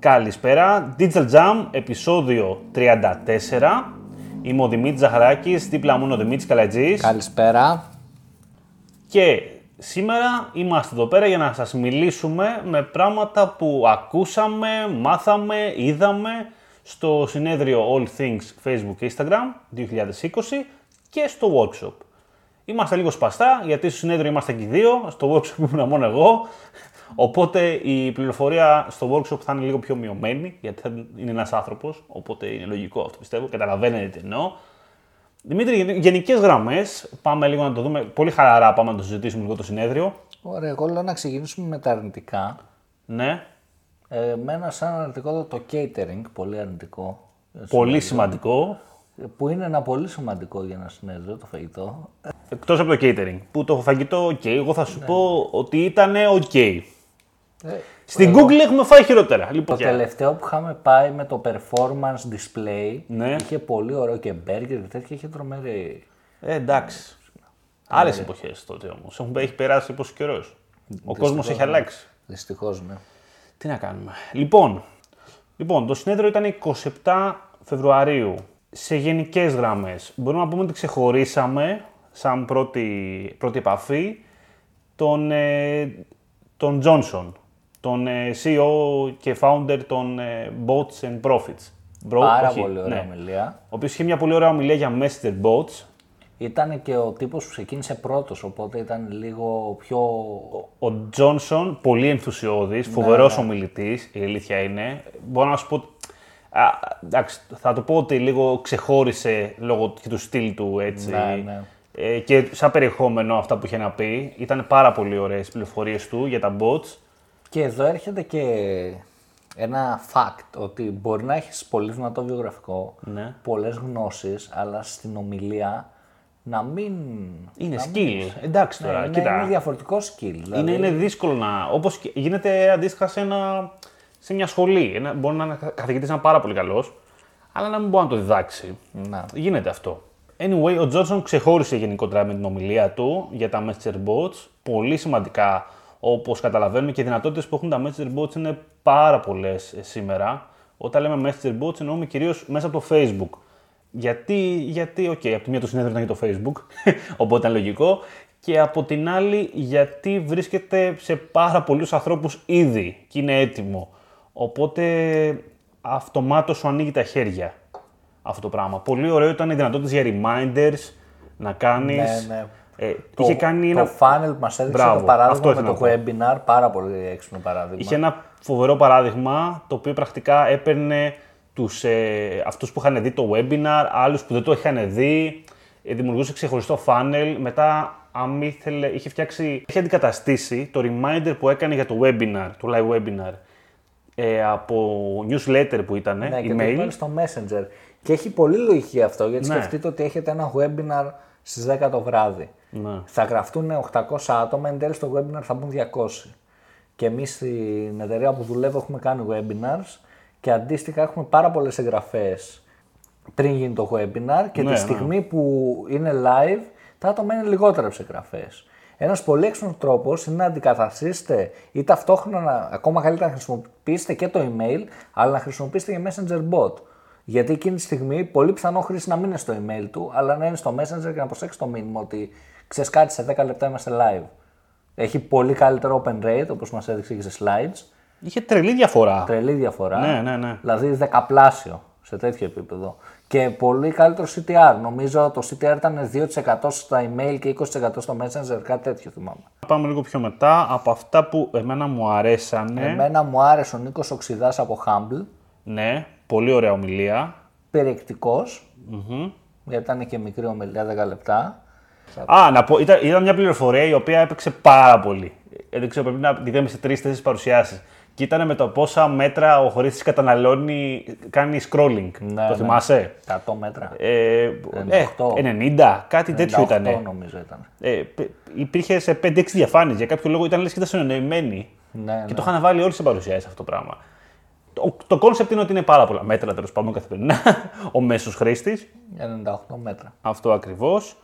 Καλησπέρα. Digital Jam, επεισόδιο 34. Είμαι ο Δημήτρης Ζαχαράκης, δίπλα μου είναι ο Δημήτρης Καλατζής. Καλησπέρα. Και σήμερα είμαστε εδώ πέρα για να σας μιλήσουμε με πράγματα που ακούσαμε, μάθαμε, είδαμε στο συνέδριο All Things Facebook και Instagram 2020 και στο workshop. Είμαστε λίγο σπαστά, γιατί στο συνέδριο είμαστε και οι δύο, στο workshop ήμουν μόνο εγώ. Οπότε η πληροφορία στο workshop θα είναι λίγο πιο μειωμένη, γιατί θα είναι ένας άνθρωπος. Οπότε είναι λογικό αυτό πιστεύω. Καταλαβαίνετε τι εννοώ. Δημήτρη, γενικές γραμμές, πάμε λίγο να το δούμε. Πολύ χαλαρά πάμε να το συζητήσουμε λίγο το συνέδριο. Ωραία, εγώ λέω να ξεκινήσουμε με τα αρνητικά. Ναι, Ε, μένα σαν αρνητικό το catering, πολύ αρνητικό. πολύ σημαντικό. Που είναι ένα πολύ σημαντικό για ένα συνέδριο, το φαγητό. Εκτός από το catering. Που το φαγητό, οκ, εγώ θα σου πω ότι ήταν οκ. Ε, Στην Google έχουμε φάει χειρότερα. το Λοιπόν, τελευταίο που είχαμε πάει με το performance display Ναι. είχε πολύ ωραίο και burger και τέτοια, είχε τρομερή. Ε, εντάξει. Άλλες εποχές τότε όμως. Έχει περάσει πόσο καιρός. Ο κόσμος έχει αλλάξει. Δυστυχώς, ναι. Τι να κάνουμε. Λοιπόν, λοιπόν, το συνέδριο ήταν 27 Φεβρουαρίου. Σε γενικές γραμμές, μπορούμε να πούμε ότι ξεχωρίσαμε σαν πρώτη, πρώτη επαφή τον, ε, τον Johnson, τον ε, CEO και founder των ε, Bots and Profits. Bro, Πάρα όχι, πολύ ωραία ναι. ομιλία. Ο οποίος είχε μια πολύ ωραία ομιλία για Messenger Bots. Ήταν και ο τύπος που ξεκίνησε πρώτος, οπότε ήταν λίγο πιο... Ο Τζόνσον, πολύ ενθουσιώδης, Ναι, φοβερός ομιλητής, η αλήθεια είναι. Μπορώ να σου πω, α, εντάξει, θα το πω ότι λίγο ξεχώρισε λόγω και του στυλ του, έτσι. Ναι, ναι. Ε, και σαν περιεχόμενο αυτά που είχε να πει, ήταν πάρα πολύ ωραίες οι πληροφορίες του για τα bots. Και εδώ έρχεται και ένα fact ότι μπορεί να έχεις πολύ δυνατό βιογραφικό, Ναι. πολλές γνώσεις, αλλά στην ομιλία να μην... Είναι να skill. Εντάξει Ναι, τώρα, είναι, κοίτα. είναι διαφορετικό skill. Δηλαδή, Είναι, είναι δύσκολο να. Όπως γίνεται αντίστοιχα σε, ένα, σε μια σχολή. Ένα, μπορεί να είναι καθηγητής να είναι πάρα πολύ καλός, αλλά να μην μπορεί να το διδάξει. Να. Γίνεται αυτό. Anyway, ο Τζόνσον ξεχώρισε γενικότερα με την ομιλία του για τα Messenger Bots. Πολύ σημαντικά, όπως καταλαβαίνουμε, και οι δυνατότητες που έχουν τα Messenger Bots είναι πάρα πολλές σήμερα. Όταν λέμε Messenger Bots, εννοούμε κυρίως μέσα από το Facebook. Γιατί, γιατί, οκ, από τη μία το συνέδριο ήταν για το Facebook, οπότε ήταν λογικό. Και από την άλλη, γιατί βρίσκεται σε πάρα πολλούς ανθρώπους ήδη και είναι έτοιμο. Οπότε αυτομάτως σου ανοίγει τα χέρια αυτό το πράγμα. Πολύ ωραίο ήταν οι δυνατότητες για reminders, να κάνεις. Ναι, ναι. Ε, είχε κάνει το ένα... funnel που μας έδειξε Μπράβο, το παράδειγμα αυτό με ήθελα το να webinar, πάρα πολύ έξυπνο παράδειγμα. Είχε ένα φοβερό παράδειγμα, το οποίο πρακτικά έπαιρνε τους, ε, αυτούς που είχαν δει το webinar, άλλους που δεν το είχαν δει, ε, δημιουργούσε ξεχωριστό funnel, μετά αν ήθελε, είχε φτιάξει, είχε αντικαταστήσει το reminder που έκανε για το webinar, το live webinar, ε, από newsletter που ήταν, Ναι, και το email. email στο Messenger. Και έχει πολύ λογική αυτό, γιατί Ναι. σκεφτείτε ότι έχετε ένα webinar στις 10 το βράδυ. Ναι. Θα γραφτούν 800 άτομα, εν τέλει στο webinar θα μπουν 200. Και εμείς στην εταιρεία που δουλεύω έχουμε κάνει webinars και αντίστοιχα έχουμε πάρα πολλές εγγραφές πριν γίνει το webinar και Ναι, τη ναι. στιγμή που είναι live τα άτομα είναι λιγότερα σε εγγραφές. Ένας πολύ έξυπνος τρόπος είναι να αντικαταστήσετε ή ταυτόχρονα, ακόμα καλύτερα να χρησιμοποιήσετε και το email, αλλά να χρησιμοποιήσετε και Messenger bot. Γιατί εκείνη τη στιγμή πολύ πιθανό χρήστη να μην είναι στο email του, αλλά να είναι στο Messenger και να προσέξει το μήνυμα ότι ξέρεις κάτι σε 10 λεπτά είμαστε live. Έχει πολύ καλύτερο open rate, όπως μας έδειξε και σε slides. Είχε τρελή διαφορά. Τρελή διαφορά. Ναι, ναι, ναι. Δηλαδή δεκαπλάσιο σε τέτοιο επίπεδο. Και πολύ καλύτερο CTR. Νομίζω το CTR ήταν 2% στα email και 20% στο Messenger, κάτι τέτοιο θυμάμαι. Πάμε λίγο πιο μετά, από αυτά που εμένα μου αρέσανε, Εμένα μου άρεσε ο Νίκος Οξυδάς από Humble. ναι, πολύ ωραία ομιλία. περιεκτικός, γιατί ήταν και μικρή ομιλία, 10 λεπτά. Α, να πω, ήταν, ήταν μια πληροφορία η οποία έπαιξε πάρα πολύ. Έδειξε πρέπει να τη δούμε σε τρει-τέσσερι παρουσιάσεις. Και ήταν με το πόσα μέτρα ο χρήστη καταναλώνει, κάνει scrolling. Ναι, το ναι. θυμάσαι; 100 μέτρα. Ε, ε, 98. 90, κάτι τέτοιο 98 ήταν. νομίζω ήταν. Ε, π- υπήρχε σε 5-6 διαφάνειες. Για κάποιο λόγο ήταν λες και ήταν συνεννοημένοι. Ναι, Και το είχαν βάλει όλοι σε παρουσιάσεις αυτό το πράγμα. Το, το concept είναι ότι είναι πάρα πολλά μέτρα τέλος πάντων καθημερινά. ο μέσος χρήστης. 98 μέτρα. Αυτό ακριβώς.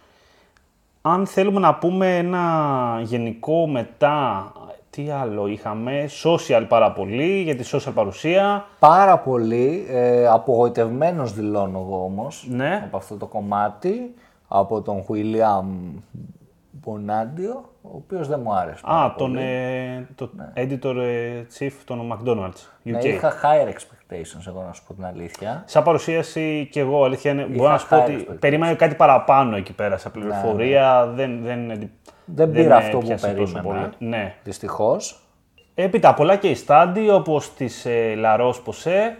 Αν θέλουμε να πούμε ένα γενικό μετά Τι άλλο είχαμε, social πάρα πολύ, για τη social παρουσία. Πάρα πολύ. Ε, απογοητευμένος δηλώνω εγώ όμως Ναι. από αυτό το κομμάτι. Από τον William Bonandio, ο οποίος δεν μου άρεσε. πάρα Α, πολύ. τον ε, το editor ε, chief των McDonald's Ναι, UK. είχα higher expectations, εγώ να σου πω την αλήθεια. Σαν παρουσίαση και εγώ, αλήθεια είναι, μπορώ να σου πω high ότι expectations. περίμενα κάτι παραπάνω εκεί πέρα, σαν πληροφορία, δεν, δεν, Ναι, Δεν πήρα με αυτό που έπιασε τόσο περίμενα. Ναι. Δυστυχώς. Έπειτα πολλά και η study όπως της ε, La Roche Posay,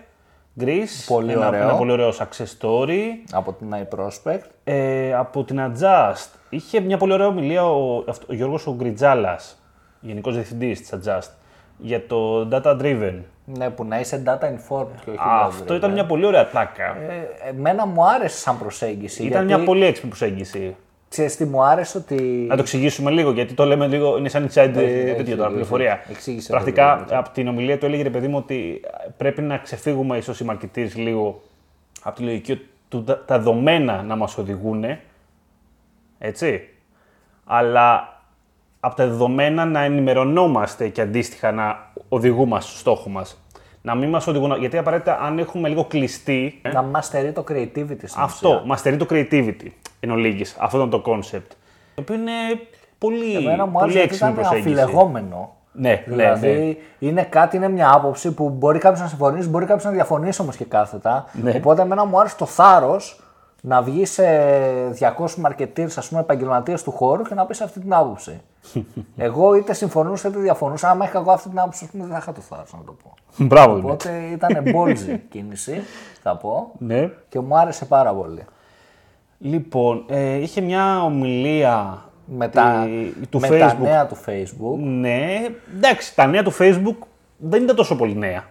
Greece, Πολύ ένα, ωραίο. ένα πολύ ωραίο success story. Από την iProspect. Ε, από την Adjust είχε μια πολύ ωραία ομιλία ο, αυτό- ο Γιώργος ο Γκριτζάλας, γενικός διευθυντής της Adjust, για το data driven. Ναι, που να είσαι data informed και όχι Αυτό data ήταν driven. μια πολύ ωραία τάκα. Ε, εμένα μου άρεσε σαν προσέγγιση. ήταν γιατί, μια πολύ έξυπνη προσέγγιση. Ξέρεις τι μου άρεσε ότι... Να το εξηγήσουμε λίγο, γιατί το λέμε λίγο, είναι σαν inside ε, τέτοιο εξηγήσει, τώρα, πληροφορία. εξήγησε το Πρακτικά, λίγο, από την ομιλία του έλεγε ρε παιδί μου ότι πρέπει να ξεφύγουμε ίσως οι marketeers λίγο από τη λογική του τα τα δεδομένα να μας οδηγούν, έτσι, αλλά από τα δεδομένα να ενημερωνόμαστε και αντίστοιχα να οδηγούμε στο στόχο μας. Να μην μας οδηγούν, γιατί απαραίτητα αν έχουμε λίγο κλειστεί, ε, Να μας στερεί το creativity στην αυτό, ουσία. μας στερεί το creativity εν ολίγης. Αυτό ήταν το concept. Το οποίο είναι πολύ, Εμένα μου πολύ άρεσε γιατί έξυπνη ήταν προσέγγιση. αφιλεγόμενο. Ναι, ναι, Δηλαδή είναι κάτι, είναι μια άποψη που μπορεί κάποιος να συμφωνήσει, μπορεί κάποιος να διαφωνήσει όμως και κάθετα. Ναι. Οπότε εμένα μου άρεσε το θάρρος να βγει σε 200 marketeers, ας πούμε, επαγγελματίες του χώρου και να πεις αυτή την άποψη. Εγώ είτε συμφωνούσα είτε διαφωνούσα. Άμα είχα εγώ αυτή την άποψη, ας πούμε, δεν θα είχα το θάρρος να το πω. Μπράβο. ναι. Οπότε ήταν ballsy κίνηση, θα πω. Ναι. Και μου άρεσε πάρα πολύ. Λοιπόν, ε, είχε μια ομιλία Με τα, τη- του με Facebook. τα νέα του Facebook. Ναι, εντάξει, τα νέα του Facebook δεν ήταν τόσο πολύ νέα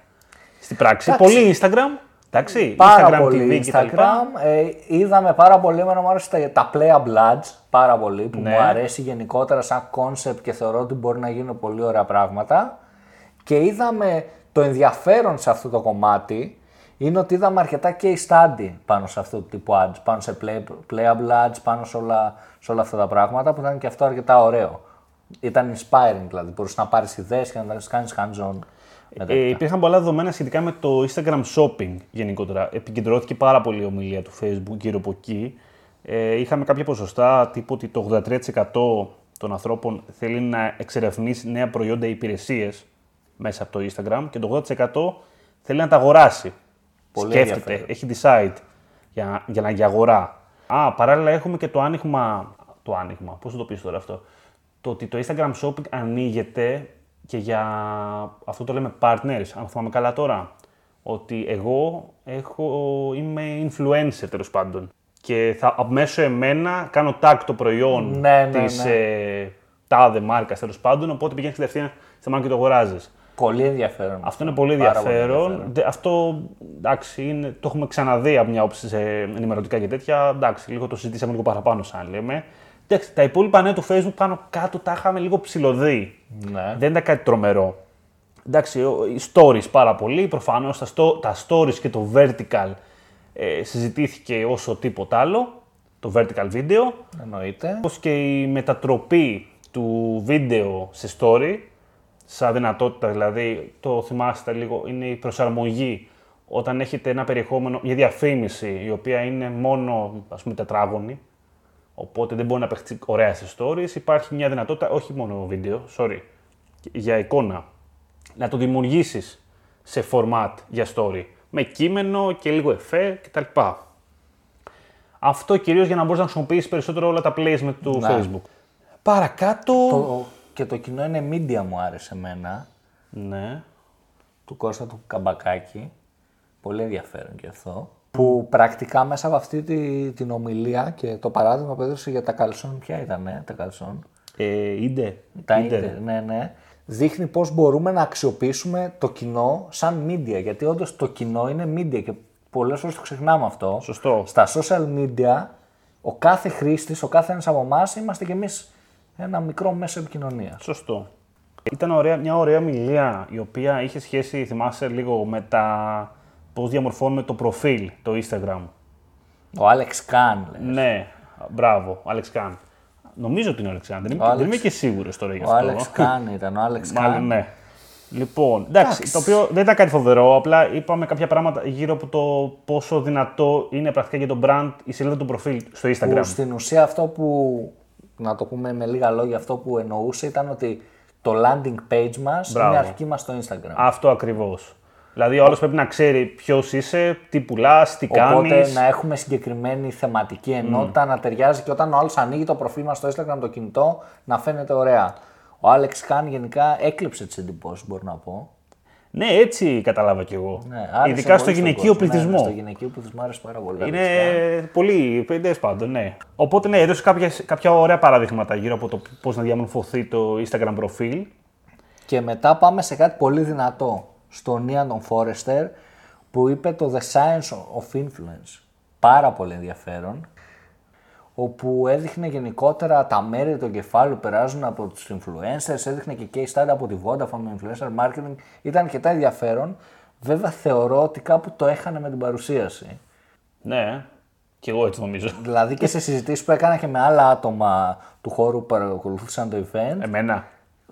στην πράξη. Εντάξει. Πολύ Instagram, εντάξει, Πάρα Instagram πολύ TV κτλ. Instagram. Ε, είδαμε πάρα πολύ, εμένα μου άρεσε τα, τα Playa Bloods πάρα πολύ, που Ναι. μου αρέσει γενικότερα σαν concept και θεωρώ ότι μπορεί να γίνουν πολύ ωραία πράγματα. Και είδαμε το ενδιαφέρον σε αυτό το κομμάτι είναι ότι είδαμε αρκετά case study πάνω σε αυτό το τύπο ads, πάνω σε play, playable ads, πάνω σε όλα, σε όλα αυτά τα πράγματα που ήταν και αυτό αρκετά ωραίο. Ήταν inspiring δηλαδή, μπορούσες να πάρεις ιδέες και να τα κάνεις hands-on. με Ε, υπήρχαν πολλά δεδομένα σχετικά με το Instagram shopping γενικότερα. Επικεντρώθηκε πάρα πολύ η ομιλία του Facebook γύρω από εκεί. Ε, είχαμε κάποια ποσοστά τύπου ότι το 83% των ανθρώπων θέλει να εξερευνήσει νέα προϊόντα ή υπηρεσίες μέσα από το Instagram και το 80% θέλει να τα αγοράσει. Πολύ Σκέφτεται, ενδιαφέρον. έχει decide για, για να για αγορά. Α, παράλληλα έχουμε και το άνοιγμα. Το άνοιγμα, πώς θα το πεις τώρα αυτό; Το ότι το Instagram Shopping ανοίγεται και για αυτό το λέμε partners, αν θυμάμαι καλά τώρα. Ότι εγώ έχω, είμαι influencer τέλος πάντων. Και θα μέσω εμένα κάνω tag το προϊόν Ναι, ναι, της ναι. ε, τάδε μάρκας τέλος πάντων. Οπότε πηγαίνεις κατευθείαν στη μάρκα και το αγοράζεις. Πολύ ενδιαφέρον. Αυτό είναι πολύ Πάρα πολύ ενδιαφέρον. Δε- Αυτό εντάξει, είναι, το έχουμε ξαναδεί από μια όψη σε ενημερωτικά και τέτοια. Εντάξει, λίγο το συζητήσαμε λίγο παραπάνω, σαν λέμε. Εντάξει, τα υπόλοιπα νέα του Facebook πάνω κάτω τα είχαμε λίγο ψηλοδεί. Ναι. Δεν ήταν κάτι τρομερό. Εντάξει, ο- οι stories πάρα πολύ. Προφανώς τα, στο- τα stories και το vertical ε, συζητήθηκε όσο τίποτα άλλο. Το vertical video. Εννοείται. Όπως και η μετατροπή του βίντεο σε story, σαν δυνατότητα δηλαδή, το θυμάστε λίγο, είναι η προσαρμογή όταν έχετε ένα περιεχόμενο, μια διαφήμιση η οποία είναι μόνο ας πούμε τετράγωνη, οπότε δεν μπορεί να παιχτεί ωραία σε stories, υπάρχει μια δυνατότητα, όχι μόνο βίντεο, sorry, για εικόνα, να το δημιουργήσεις σε format για story, με κείμενο και λίγο εφέ κτλ. Αυτό κυρίως για να μπορείς να χρησιμοποιήσεις περισσότερο όλα τα placement του Ναι. Facebook. Παρακάτω... Το, και το κοινό είναι media μου άρεσε εμένα, Ναι. του Κώστα του Καμπακάκη. Πολύ ενδιαφέρον και αυτό. Που πρακτικά μέσα από αυτή τη, την ομιλία και το παράδειγμα που έδωσε για τα καλσόν, ποια ήταν τα καλσόν. Ε, ίντε. Τα Ίντε. ίντερ, ναι, ναι. Δείχνει πώς μπορούμε να αξιοποιήσουμε το κοινό σαν media. Γιατί όντως το κοινό είναι media και πολλές φορές το ξεχνάμε αυτό. Σωστό. Στα social media, ο κάθε χρήστης, ο κάθε ένας από εμάς είμαστε κι εμείς ένα μικρό μέσο επικοινωνίας. Σωστό. Ήταν ωραία, μια ωραία μιλία η οποία είχε σχέση, θυμάσαι λίγο, με τα πώς διαμορφώνουμε το προφίλ, το Instagram. Ο Alex Kahn, λέει. Ναι, μπράβο, Alex Khan. Νομίζω ότι είναι ο Αλεξάνδρ. Δεν, Άλεξ. δεν είμαι και σίγουρος τώρα γι' Ο αυτό. Άλεξ Καν ήταν, ο Άλεξ Μάλλον Καν. ναι. Λοιπόν, εντάξει, Εντάξει. το οποίο δεν ήταν κάτι φοβερό. Απλά είπαμε κάποια πράγματα γύρω από το πόσο δυνατό είναι πρακτικά για το brand η σελίδα του προφίλ στο Instagram. Που στην ουσία αυτό που, να το πούμε με λίγα λόγια, αυτό που εννοούσε ήταν ότι το landing page μας Μπράβο. είναι αρχή μας στο Instagram. Αυτό ακριβώς. Δηλαδή, ο άλλο πρέπει να ξέρει ποιος είσαι, τι πουλάς, τι κάνεις. Οπότε να έχουμε συγκεκριμένη θεματική ενότητα, να ταιριάζει και όταν ο άλλος ανοίγει το προφίλ μας στο Instagram το κινητό να φαίνεται ωραία. Ο Άλεξ Καν γενικά έκλεψε τις εντυπώσει, μπορώ να πω. Ναι, έτσι κατάλαβα κι εγώ. Ναι, άρεσε Ειδικά στο πολύ στον γυναικείο κόσμο. Ναι, πληθυσμό. ναι, στο γυναικείο πληθυσμό άρεσε πάρα πολύ. ο Είναι Άλεξ Καν. πολύ, τέλος πάντων, ναι. Οπότε, ναι, έδωσε κάποιες, κάποια ωραία παραδείγματα γύρω από το πώς να διαμορφωθεί το Instagram προφίλ. Και μετά πάμε σε κάτι πολύ δυνατό. Στον Ian τον Forrester που είπε το The Science of Influence. Πάρα πολύ ενδιαφέρον. Όπου έδειχνε γενικότερα τα μέρη του κεφάλου που περάζουν από τους influencers, έδειχνε και case study από τη Vodafone με influencer marketing. Ήταν αρκετά ενδιαφέρον. Βέβαια θεωρώ ότι κάπου το έχανε με την παρουσίαση. Ναι, και εγώ έτσι νομίζω. Δηλαδή και σε συζητήσεις που έκανα και με άλλα άτομα του χώρου που παρακολουθούσαν το event Εμένα.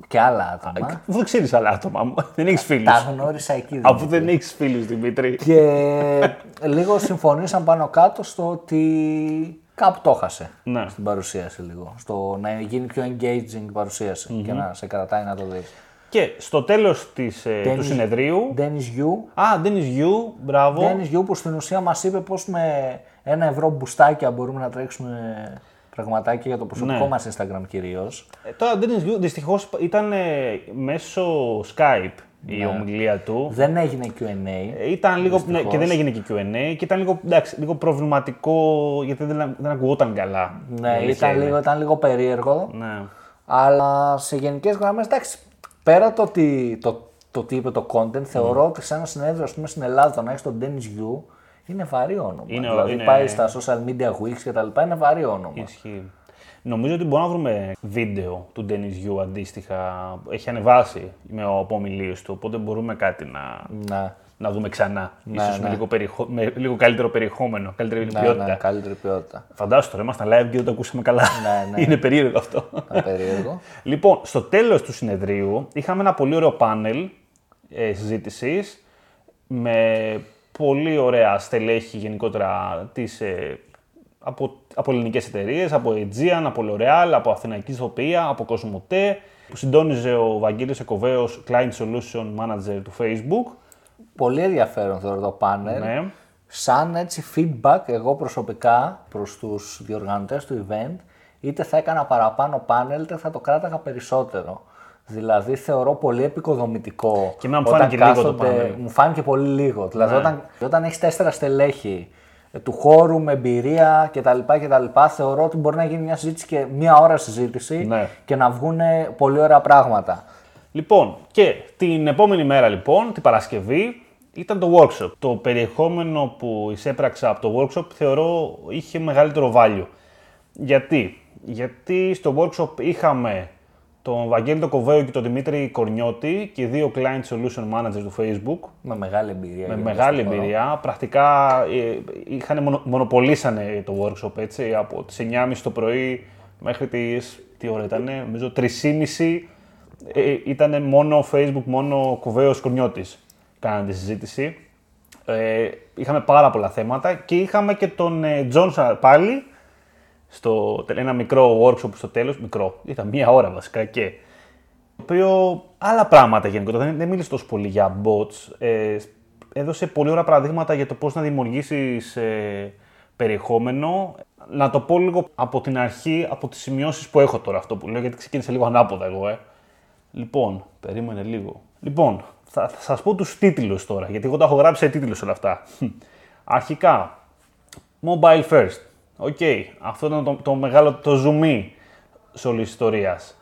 και άλλα άτομα. Αφού δεν ξέρεις άλλα άτομα, δεν έχεις φίλους. Τα γνώρισα εκεί. Αφού Δημήτρη. δεν έχεις φίλους, Δημήτρη. Και λίγο συμφωνήσαν πάνω κάτω στο ότι κάπου το χάσε Ναι. στην παρουσίαση λίγο. Στο να γίνει πιο engaging η παρουσιαση και να σε κρατάει να το δεις. Και στο τέλος ε, του Dennis- συνεδρίου. Dennis Yu, Α, Dennis Yu, μπράβο. Dennis Yu που στην ουσία μας είπε πως με ένα ευρώ μπουστάκια μπορούμε να τρέξουμε πραγματάκια για το προσωπικό Ναι. μας Instagram κυρίως. Ε, Τώρα, Dennis Yu δυστυχώς ήταν ε, μέσω Skype η Ναι. ομιλία του. Δεν έγινε Q&A. Ε, Ήταν λίγο, ναι, Δυστυχώς. και δεν έγινε και Q&A και ήταν λίγο, εντάξει, λίγο προβληματικό γιατί δεν, δεν ακουγόταν καλά. Η Ναι, αλήθεια ήταν είναι. λίγο, ήταν λίγο περίεργο. Ναι. Αλλά σε γενικές γραμμές, εντάξει, πέρα το ότι, το, το τι είπε το content, θεωρώ ότι σε ένα συνέδριο, ας πούμε, στην Ελλάδα, το να έχεις τον Dennis Yu, είναι βαρύ όνομα. Είναι- δηλαδή είναι- πάει στα social media weeks και τα λοιπά, είναι βαρύ όνομα. Ισχύει. Νομίζω ότι μπορούμε να βρούμε βίντεο του Dennis Yu αντίστοιχα. Έχει ανεβάσει με ομιλίε του, οπότε μπορούμε κάτι να, Ναι, να δούμε ξανά. Ναι, ίσως ναι. Με, λίγο περιχω... με λίγο καλύτερο περιεχόμενο, καλύτερη ναι, ποιότητα. ναι, καλύτερη ποιότητα. Φαντάσου τώρα, ήμασταν live και δεν το ακούσαμε καλά. Ναι, ναι. Είναι περίεργο αυτό. Ήταν περίεργο. λοιπόν, στο τέλος του συνεδρίου είχαμε ένα πολύ ωραίο πάνελ ε, συζήτησης με πολύ ωραία στελέχη γενικότερα της, ε, από, από ελληνικές εταιρείες, από Aegean, από L'Oreal, από Αθηναϊκή Ηθοποιία, από Κοσμοτέ, που συντόνιζε ο Βαγγέλης Εκοβέος, Client Solution Manager του Facebook. Πολύ ενδιαφέρον θεωρώ το πάνελ. Ναι. Σαν έτσι feedback, εγώ προσωπικά προς τους διοργανωτές του event, είτε θα έκανα παραπάνω πάνελ, είτε θα το κράταγα περισσότερο. Δηλαδή θεωρώ πολύ επικοδομητικό. Και εμένα μου όταν φάνηκε λίγο το κάθονται- πάνελ. Ναι. Μου φάνηκε πολύ λίγο. Δηλαδή όταν, όταν έχεις τέσσερα στελέχη ε, του χώρου με εμπειρία κτλ. κτλ. Θεωρώ ότι μπορεί να γίνει μια συζήτηση και μία ώρα συζήτηση Ναι. και να βγουν πολύ ωραία πράγματα. Λοιπόν, και την επόμενη μέρα λοιπόν, την Παρασκευή, ήταν το workshop. Το περιεχόμενο που εισέπραξα από το workshop θεωρώ είχε μεγαλύτερο value. Γιατί, Γιατί στο workshop είχαμε τον Βαγγέλη τον Κοβέο και τον Δημήτρη Κορνιώτη και δύο client solution managers του Facebook Με μεγάλη εμπειρία. με για μεγάλη το χώρο. εμπειρία. Πρακτικά ε, είχαν μονο, μονοπολίσανε το workshop έτσι, από τις 9.30 το πρωί μέχρι τις, τι ώρα ήταν, νομίζω 3.30 ε, ήταν μόνο Facebook, μόνο Κοβέος Κορνιώτης κάνανε τη συζήτηση. Ε, είχαμε πάρα πολλά θέματα και είχαμε και τον ε, Τζόνσον πάλι στο, ένα μικρό workshop στο τέλος, μικρό, ήταν μία ώρα βασικά και το οποίο άλλα πράγματα γενικότερα, δεν, δεν μίλησε τόσο πολύ για bots, ε, έδωσε πολύ ωραία παραδείγματα για το πώς να δημιουργήσεις ε, περιεχόμενο. Να το πω λίγο από την αρχή, από τις σημειώσεις που έχω τώρα αυτό που λέω, γιατί ξεκίνησε λίγο ανάποδα εγώ, ε. Λοιπόν, περίμενε λίγο. Λοιπόν, θα, θα σας πω τους τίτλους τώρα, γιατί εγώ τα έχω γράψει σε τίτλους όλα αυτά. Αρχικά, mobile first. OK, αυτό ήταν το, το μεγάλο, το ζουμί όλης της ιστορίας.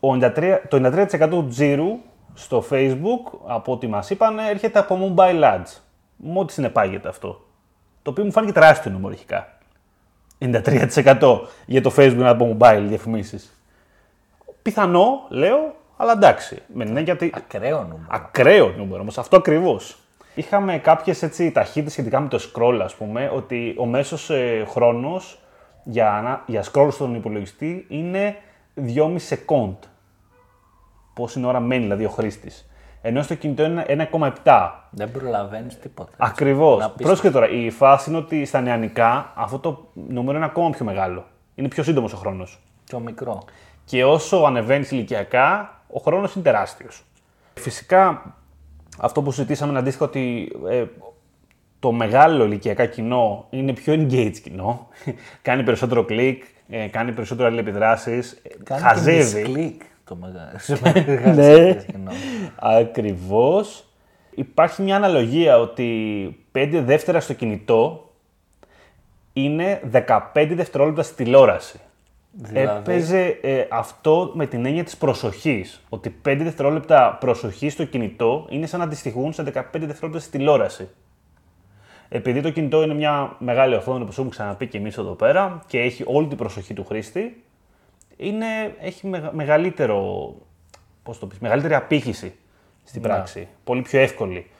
Ο 93, το 93% του τζίρου στο Facebook, από ό,τι μας είπαν, έρχεται από mobile ads. Με ό,τι συνεπάγεται αυτό. Το οποίο μου φάνηκε τεράστιο νούμερο αρχικά. 93% για το Facebook είναι από mobile διαφημίσεις. Πιθανό, λέω, αλλά εντάξει. Με την έννοια ότι Ακραίο νούμερο. Ακραίο νούμερο όμως, αυτό ακριβώς. Είχαμε κάποιες ταχύτητες σχετικά με το scroll, ας πούμε, ότι ο μέσος ε, χρόνος για, να- για scroll στον υπολογιστή είναι 2,5 second. Πόση ώρα μένει δηλαδή ο χρήστης. Ενώ στο κινητό είναι 1,7. Δεν προλαβαίνεις τίποτα. Ακριβώς. Να πεις- Πρόσεχε τώρα, η φάση είναι ότι στα νεανικά αυτό το νούμερο είναι ακόμα πιο μεγάλο. Είναι πιο σύντομος ο χρόνος. Πιο μικρό. Και όσο ανεβαίνεις ηλικιακά, ο χρόνος είναι τεράστιος. Φυσικά, αυτό που συζητήσαμε είναι αντίστοιχο ότι ε, το μεγάλο ηλικιακά κοινό είναι πιο engaged κοινό. κάνει περισσότερο κλικ, ε, κάνει περισσότερο αλληλεπιδράσεις, Κάνει χαζεύει. και κλικ το μεγάλο. Ναι. Ακριβώς. Υπάρχει μια αναλογία ότι 5 δεύτερα στο κινητό είναι 15 δευτερόλεπτα στη τηλεόραση. Δηλαδή; Έπαιζε ε, αυτό με την έννοια της προσοχής. Ότι 5 δευτερόλεπτα προσοχής στο κινητό είναι σαν να αντιστοιχούν σε 15 δευτερόλεπτα στη τηλεόραση. Επειδή το κινητό είναι μια μεγάλη οθόνη, όπως έχουμε ξαναπεί και εμείς εδώ πέρα, και έχει όλη την προσοχή του χρήστη, είναι, έχει μεγα- μεγαλύτερο, πώς το πεις, μεγαλύτερη απήχηση στην πράξη. Πολύ πιο εύκολη.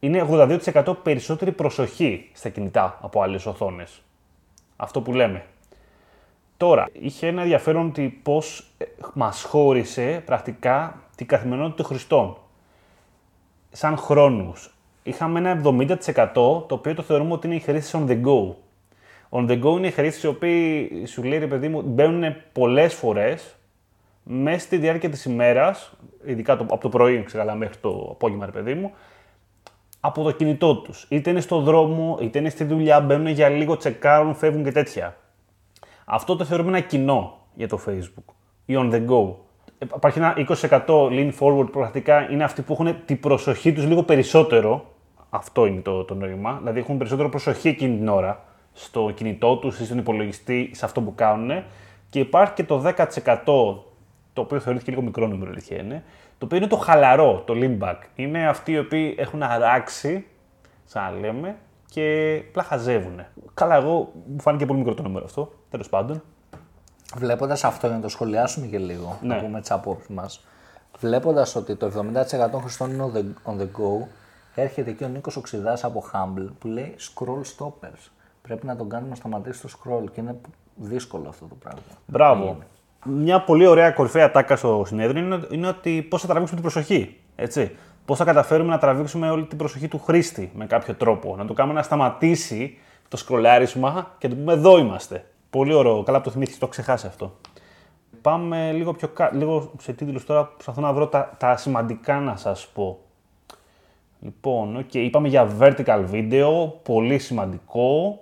Είναι 82% περισσότερη προσοχή στα κινητά από άλλες οθόνες. Αυτό που λέμε. Τώρα, είχε ένα ενδιαφέρον ότι πώς ε, μας χώρισε πρακτικά την καθημερινότητα των χρηστών. Σαν χρόνους. Είχαμε ένα 70% το οποίο το θεωρούμε ότι είναι οι χρήστες on the go. On the go είναι οι χρήστες οι οποίοι σου λέει ρε παιδί μου μπαίνουν πολλές φορές μέσα στη διάρκεια της ημέρας, ειδικά το, από το πρωί ξεγαλά μέχρι το απόγευμα ρε παιδί μου, από το κινητό τους. Είτε είναι στο δρόμο, είτε είναι στη δουλειά, μπαίνουν για λίγο, τσεκάρουν, φεύγουν και τέτοια. Αυτό το θεωρούμε ένα κοινό για το Facebook ή on the go. Ε, Υπάρχει ένα 20% lean forward πρακτικά είναι αυτοί που έχουν την προσοχή τους λίγο περισσότερο. Αυτό είναι το, το νόημα. Δηλαδή έχουν περισσότερο προσοχή εκείνη την ώρα στο κινητό τους ή στον υπολογιστή σε αυτό που κάνουν. Και υπάρχει και το 10% το οποίο θεωρείται και λίγο μικρό νούμερο, αλήθεια είναι, το οποίο είναι το χαλαρό, το lean back. Είναι αυτοί οι οποίοι έχουν αράξει, σαν να λέμε, και απλά χαζεύουν. Καλά, εγώ μου φάνηκε πολύ μικρό το νούμερο αυτό, τέλος πάντων. Βλέποντας αυτό, για να το σχολιάσουμε και λίγο, Ναι. να πούμε τις απόψεις μας. Βλέποντας ότι το 70% των χρηστών είναι on the, on the go, έρχεται εκεί ο Νίκος Οξυδάς από Humble που λέει scroll stoppers. Πρέπει να τον κάνουμε να σταματήσει το scroll και είναι δύσκολο αυτό το πράγμα. Μπράβο. Μια πολύ ωραία κορυφαία τάκα στο συνέδριο είναι, είναι ότι πώς θα τραβήξουμε την προσοχή. Έτσι. Πώς θα καταφέρουμε να τραβήξουμε όλη την προσοχή του χρήστη με κάποιο τρόπο. Να το κάνουμε να σταματήσει το σκρολάρισμα και να του πούμε εδώ είμαστε. Πολύ ωραίο. Καλά που το θυμήθηκες, το έχω ξεχάσει αυτό. Πάμε λίγο, πιο, κα- λίγο σε τίτλους τώρα, προσπαθώ να βρω τα, τα σημαντικά να σας πω. Λοιπόν, οκ, είπαμε για vertical video, πολύ σημαντικό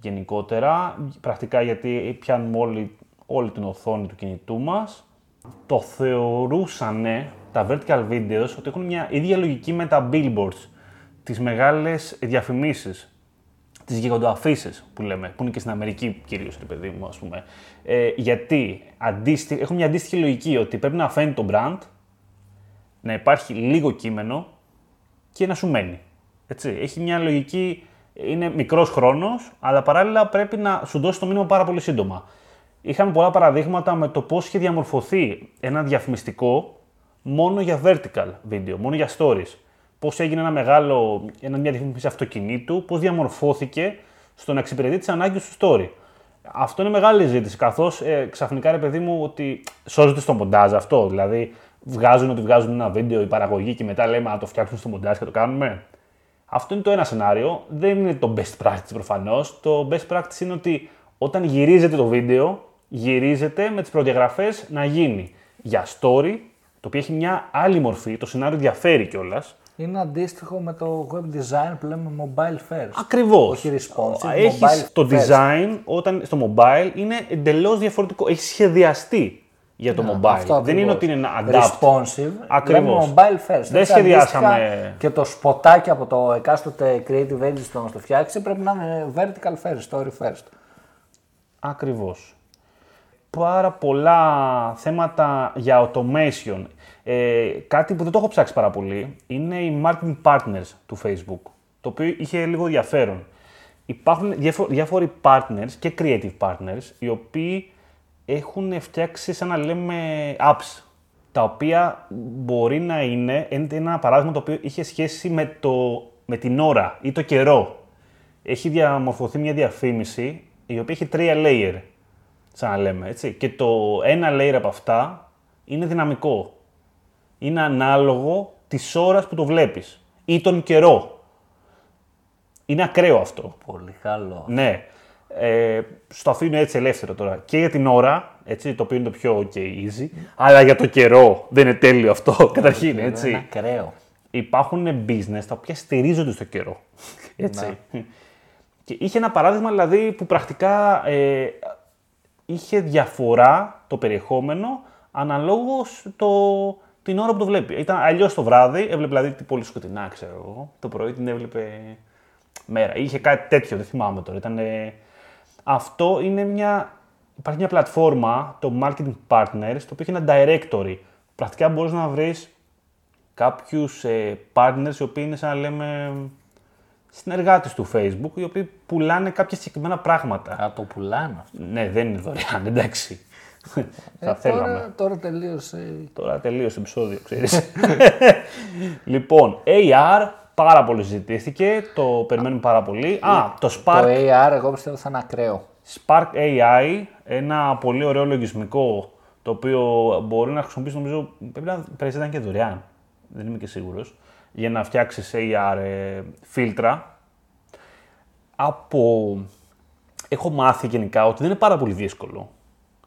γενικότερα, πρακτικά γιατί πιάνουμε όλη, όλη την οθόνη του κινητού μας. Το θεωρούσανε τα vertical videos ότι έχουν μια ίδια λογική με τα billboards, τις μεγάλες διαφημίσεις, τις γιγαντοαφήσεις που λέμε, που είναι και στην Αμερική κυρίως, ρε παιδί μου, ας πούμε. Ε, γιατί αντίστοι, έχουν μια αντίστοιχη λογική ότι πρέπει να φαίνεται το brand, να υπάρχει λίγο κείμενο και να σου μένει. Έτσι. Έχει μια λογική, είναι μικρός χρόνος, αλλά παράλληλα πρέπει να σου δώσει το μήνυμα πάρα πολύ σύντομα. Είχαμε πολλά παραδείγματα με το πώς είχε διαμορφωθεί ένα διαφημιστικό μόνο για vertical video, μόνο για stories. Πώς έγινε ένα μεγάλο, ένα, μια διαφήμιση αυτοκινήτου, πώς διαμορφώθηκε στο να εξυπηρετεί τις ανάγκες του story. Αυτό είναι μεγάλη ζήτηση, καθώς ε, ξαφνικά ρε παιδί μου ότι σώζεται στο μοντάζ αυτό, δηλαδή βγάζουν ότι βγάζουν ένα βίντεο η παραγωγή και μετά λέμε να το φτιάξουμε στο μοντάζ και το κάνουμε. Αυτό είναι το ένα σενάριο. Δεν είναι το best practice προφανώς. Το best practice είναι ότι όταν γυρίζεται το βίντεο, γυρίζεται με τις προδιαγραφές να γίνει για story, το οποίο έχει μια άλλη μορφή. Το σενάριο διαφέρει κιόλας. Είναι αντίστοιχο με το web design που λέμε mobile first. Ακριβώς. Όχι responsive, Έχεις mobile το first. design όταν στο mobile είναι εντελώς διαφορετικό. Έχει σχεδιαστεί για το mobile. Αυτό Δεν είναι ακριβώς. ότι είναι ένα adapt. Responsive. Ακριβώς. Λέμε mobile first. Δεν Έτσι, σχεδιάσαμε- αντίστοιχα Και το σποτάκι από το εκάστοτε creative agency που να το φτιάξει πρέπει να είναι vertical first, story first. Ακριβώς. Πάρα πολλά θέματα για automation. Ε, κάτι που δεν το έχω ψάξει πάρα πολύ είναι οι marketing partners του Facebook, το οποίο είχε λίγο ενδιαφέρον. Υπάρχουν διάφο- διάφοροι partners και creative partners, οι οποίοι έχουν φτιάξει σαν να λέμε apps, τα οποία μπορεί να είναι είναι ένα παράδειγμα το οποίο είχε σχέση με, το, με την ώρα ή το καιρό. Έχει διαμορφωθεί μια διαφήμιση η οποία έχει τρία layer, σαν να λέμε, έτσι. Και το ένα layer από αυτά είναι δυναμικό. Είναι ανάλογο της ώρας που το βλέπεις ή τον καιρό. Είναι ακραίο αυτό. Πολύ καλό. Ναι. Ε, στο αφήνω έτσι ελεύθερο τώρα. Και για την ώρα, έτσι, το οποίο είναι το πιο ok, easy, αλλά για το καιρό δεν είναι τέλειο αυτό, καταρχήν, έτσι. Είναι ακραίο. Υπάρχουν business τα οποία στηρίζονται στο καιρό. Έτσι. Και είχε ένα παράδειγμα δηλαδή που πρακτικά ε, είχε διαφορά το περιεχόμενο αναλόγως το, την ώρα που το βλέπει. Ήταν αλλιώς το βράδυ, έβλεπε δηλαδή πολύ σκοτεινά, ξέρω εγώ. Το πρωί την έβλεπε μέρα. Είχε κάτι τέτοιο, δεν θυμάμαι τώρα. Ήταν, αυτό είναι μια. Υπάρχει μια πλατφόρμα, το Marketing Partners, το οποίο έχει ένα directory. Πρακτικά μπορείς να βρεις κάποιους ε, partners οι οποίοι είναι σαν να λέμε συνεργάτες του Facebook, οι οποίοι πουλάνε κάποια συγκεκριμένα πράγματα. Α, το πουλάνε αυτό. Ναι, δεν είναι δωρεάν, εντάξει. Ε, Θα θέλαμε. τώρα, τώρα τελείωσε. Τώρα τελείωσε το επεισόδιο, ξέρεις. λοιπόν, AR πάρα πολύ ζητήθηκε, το περιμένουμε πάρα πολύ. Α, το Spark, Το AR, εγώ πιστεύω θα είναι ακραίο. Spark AI, ένα πολύ ωραίο λογισμικό, το οποίο μπορεί να χρησιμοποιήσει, νομίζω, πρέπει να πρέπει να είναι και δωρεάν, δεν είμαι και σίγουρος, για να φτιάξεις AR ε, φίλτρα. Από... Έχω μάθει γενικά ότι δεν είναι πάρα πολύ δύσκολο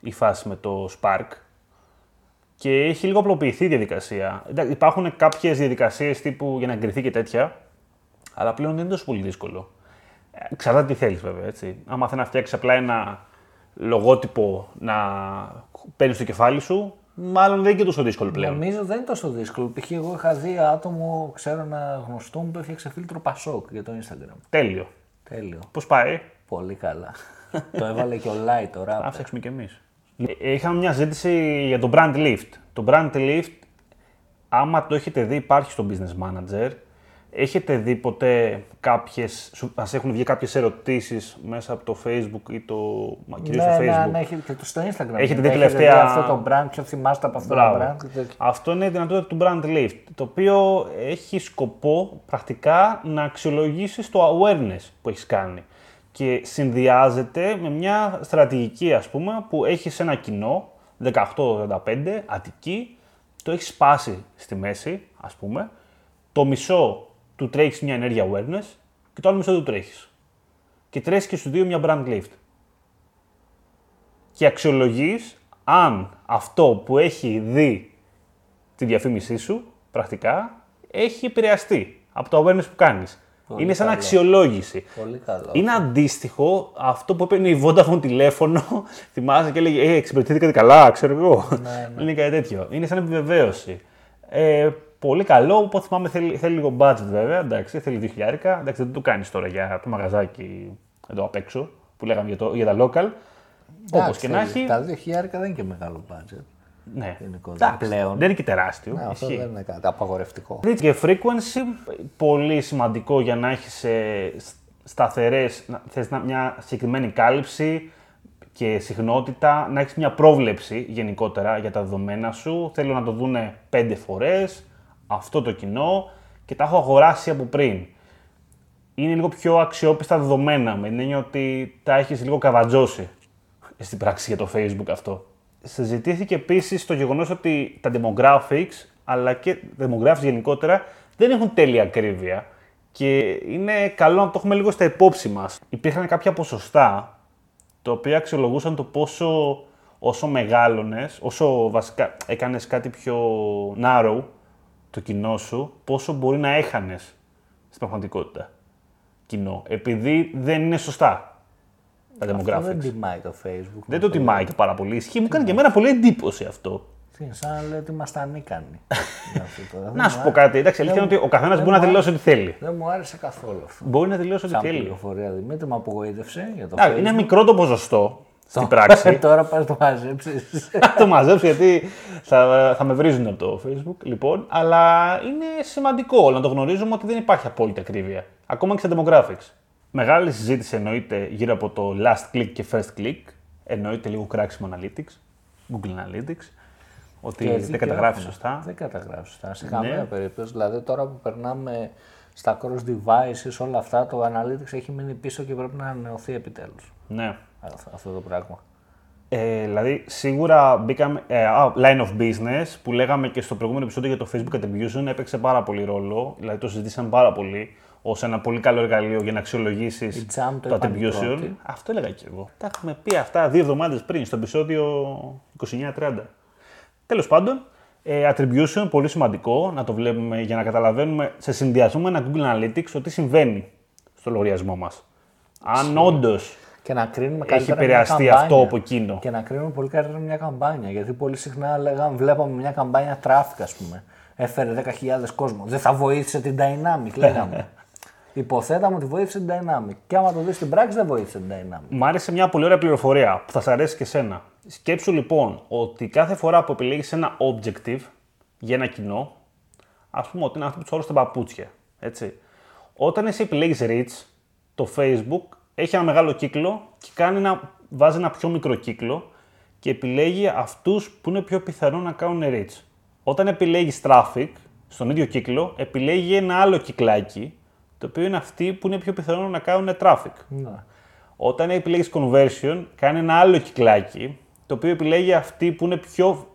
η φάση με το Spark και έχει λίγο απλοποιηθεί η διαδικασία. Εντάξει, Υπάρχουν κάποιες διαδικασίες τύπου για να εγκριθεί και τέτοια, αλλά πλέον δεν είναι τόσο πολύ δύσκολο. Ε, Εξαρτάται τι θέλεις, βέβαια. Έτσι. Άμα θέλει να φτιάξεις απλά ένα λογότυπο να παίρνεις στο κεφάλι σου, μάλλον δεν είναι και τόσο δύσκολο πλέον. Νομίζω δεν είναι τόσο δύσκολο. Π.χ. εγώ είχα δει άτομο, ξέρω ένα γνωστό μου που έφτιαξε φίλτρο Πασόκ για το Instagram. Τέλειο. Τέλειο. Πώς πάει, Πολύ καλά. το έβαλε και ο Light τώρα. να φτιάξουμε κι εμείς. Είχαμε μια ζήτηση για το brand lift. Το brand lift, άμα το έχετε δει, υπάρχει στο business manager. Έχετε δει ποτέ κάποιες, σου- μας έχουν βγει κάποιες ερωτήσεις μέσα από το facebook ή το, μα, κυρίως ναι, στο ναι, facebook; ναι, έχει και το στο Instagram. Έχετε δει τελευταία- δει αυτό το brand, ποιο θυμάστε από αυτό Μπράβο. το brand. και τέτοια. Αυτό είναι η δυνατότητα του brand lift, το οποίο έχει σκοπό πρακτικά να αξιολογήσει το awareness που έχεις κάνει. Και συνδυάζεται με μια στρατηγική, ας πούμε, που έχεις ένα κοινό, 18-85, Αττική, το έχεις σπάσει στη μέση, ας πούμε, το μισό του τρέχεις μια ενέργεια awareness και το άλλο μισό του τρέχεις. Και τρέχει και στους δύο μια brand lift. Και αξιολογείς αν αυτό που έχει δει τη διαφήμισή σου, πρακτικά, έχει επηρεαστεί από το awareness που κάνεις. Πολύ είναι σαν καλό. αξιολόγηση. Πολύ καλό. Είναι αντίστοιχο αυτό που έπαιρνε η Vodafone τηλέφωνο, θυμάσαι και έλεγε Ε, εξυπηρετήθηκατε καλά, ξέρω εγώ. Ναι, Είναι κάτι τέτοιο. Είναι σαν επιβεβαίωση. Ε, πολύ καλό, οπότε θυμάμαι θέλει, θέλει λίγο budget βέβαια. Εντάξει, θέλει 2.000. Εντάξει, δεν το κάνεις τώρα για το μαγαζάκι εδώ απ' έξω που λέγαμε για, το, για τα local. Όπως Εντάξει, και να έχει. Τα 2.000 δεν είναι και μεγάλο budget. Ναι. γενικότερα. Εντάξει, Πλέον. Δεν είναι και τεράστιο. Ναι, αυτό ισχύει. δεν είναι κάτι απαγορευτικό. Reach και frequency, πολύ σημαντικό για να έχεις ε, σ- σταθερές, να, θες να, μια συγκεκριμένη κάλυψη και συχνότητα, να έχεις μια πρόβλεψη γενικότερα για τα δεδομένα σου. Θέλω να το δούνε πέντε φορές, αυτό το κοινό και τα έχω αγοράσει από πριν. Είναι λίγο πιο αξιόπιστα δεδομένα, με την έννοια ότι τα έχεις λίγο καβατζώσει στην πράξη για το Facebook αυτό. Συζητήθηκε επίσης το γεγονός ότι τα demographics αλλά και demographics γενικότερα δεν έχουν τέλεια ακρίβεια και είναι καλό να το έχουμε λίγο στα υπόψη μας. Υπήρχαν κάποια ποσοστά τα οποία αξιολογούσαν το πόσο όσο μεγάλωνες, όσο βασικά έκανες κάτι πιο narrow το κοινό σου, πόσο μπορεί να έχανες στην πραγματικότητα κοινό. Επειδή δεν είναι σωστά τα Αυτό demographics. δεν τιμάει το Facebook. Δεν το τιμάει και πάρα πολύ. Ισχύει, μου κάνει και εμένα πολύ εντύπωση αυτό. Τι, σαν να λέει ότι είμαστε ανίκανοι. Για αυτό τώρα. Να Δεν σου μου πω άρεσε- κάτι. Εντάξει, η αλήθεια είναι ότι ο καθένας δεν μπορεί να μου δηλώσει ό,τι θέλει. Δεν μου άρεσε καθόλου αυτό. Μπορεί να δηλώσει ό,τι Σαν θέλει. πληροφορία Δημήτρη, με απογοήτευσε για το Εντάξει, Facebook. Είναι μικρό το ποσοστό στην πράξη. Τώρα πας το μαζέψεις. Θα το μαζέψω γιατί θα, θα με βρίζουν από το Facebook. Λοιπόν, αλλά είναι σημαντικό να το γνωρίζουμε ότι δεν υπάρχει απόλυτη ακρίβεια. Ακόμα και στα demographics. Μεγάλη συζήτηση εννοείται γύρω από το last click και first click. Εννοείται λίγο κράξιμο analytics, Google Analytics. Ότι δεν καταγράφεις σωστά. Δεν καταγράφεις σωστά. Σε Ναι. καμία περίπτωση. Δηλαδή τώρα που περνάμε στα cross devices, όλα αυτά, το analytics έχει μείνει πίσω και πρέπει να ανανεωθεί επιτέλους. Ναι. Αυτό- αυτό το πράγμα. Ε, δηλαδή, σίγουρα μπήκαμε. Ε, α, line of business που λέγαμε και στο προηγούμενο επεισόδιο για το Facebook Attribution έπαιξε πάρα πολύ ρόλο. Δηλαδή, το συζητήσαμε πάρα πολύ ως ένα πολύ καλό εργαλείο για να αξιολογήσεις Η Jam το το είπαν οι attribution. πρώτοι. Αυτό έλεγα και εγώ. Τα έχουμε πει αυτά δύο εβδομάδες πριν, στο επεισόδιο 29-30. Τέλος πάντων, ε, attribution, πολύ σημαντικό να το βλέπουμε για να καταλαβαίνουμε σε συνδυασμό με ένα Google Analytics το τι συμβαίνει στο λογαριασμό μας. Αν όντως Και να κρίνουμε έχει καλύτερα επηρεαστεί μια αυτό καμπάνια. από εκείνο. Και να κρίνουμε πολύ καλύτερα μια καμπάνια. Γιατί πολύ συχνά λέγαμε, βλέπαμε μια καμπάνια traffic, ας πούμε. Έφερε 10.000 κόσμο. Δεν θα βοήθησε την Dynamic, λέγαμε. Υποθέταμε ότι βοήθησε την Dynamic. Και άμα το δεις στην πράξη, δεν βοήθησε την Dynamic. Μ' άρεσε μια πολύ ωραία πληροφορία που θα σα αρέσει και εσένα. Σκέψου λοιπόν ότι κάθε φορά που επιλέγεις ένα objective για ένα κοινό, ας πούμε ότι είναι αυτό που του στα παπούτσια. Έτσι. Όταν εσύ επιλέγεις reach, το Facebook έχει ένα μεγάλο κύκλο και κάνει ένα, βάζει ένα πιο μικρό κύκλο και επιλέγει αυτούς που είναι πιο πιθανό να κάνουν reach. Όταν επιλέγεις traffic στον ίδιο κύκλο, επιλέγει ένα άλλο κυκλάκι, το οποίο είναι αυτοί που είναι πιο πιθανό να κάνουν traffic. Ναι. Όταν επιλέγεις conversion, κάνει ένα άλλο κυκλάκι, το οποίο επιλέγει αυτή που είναι πιο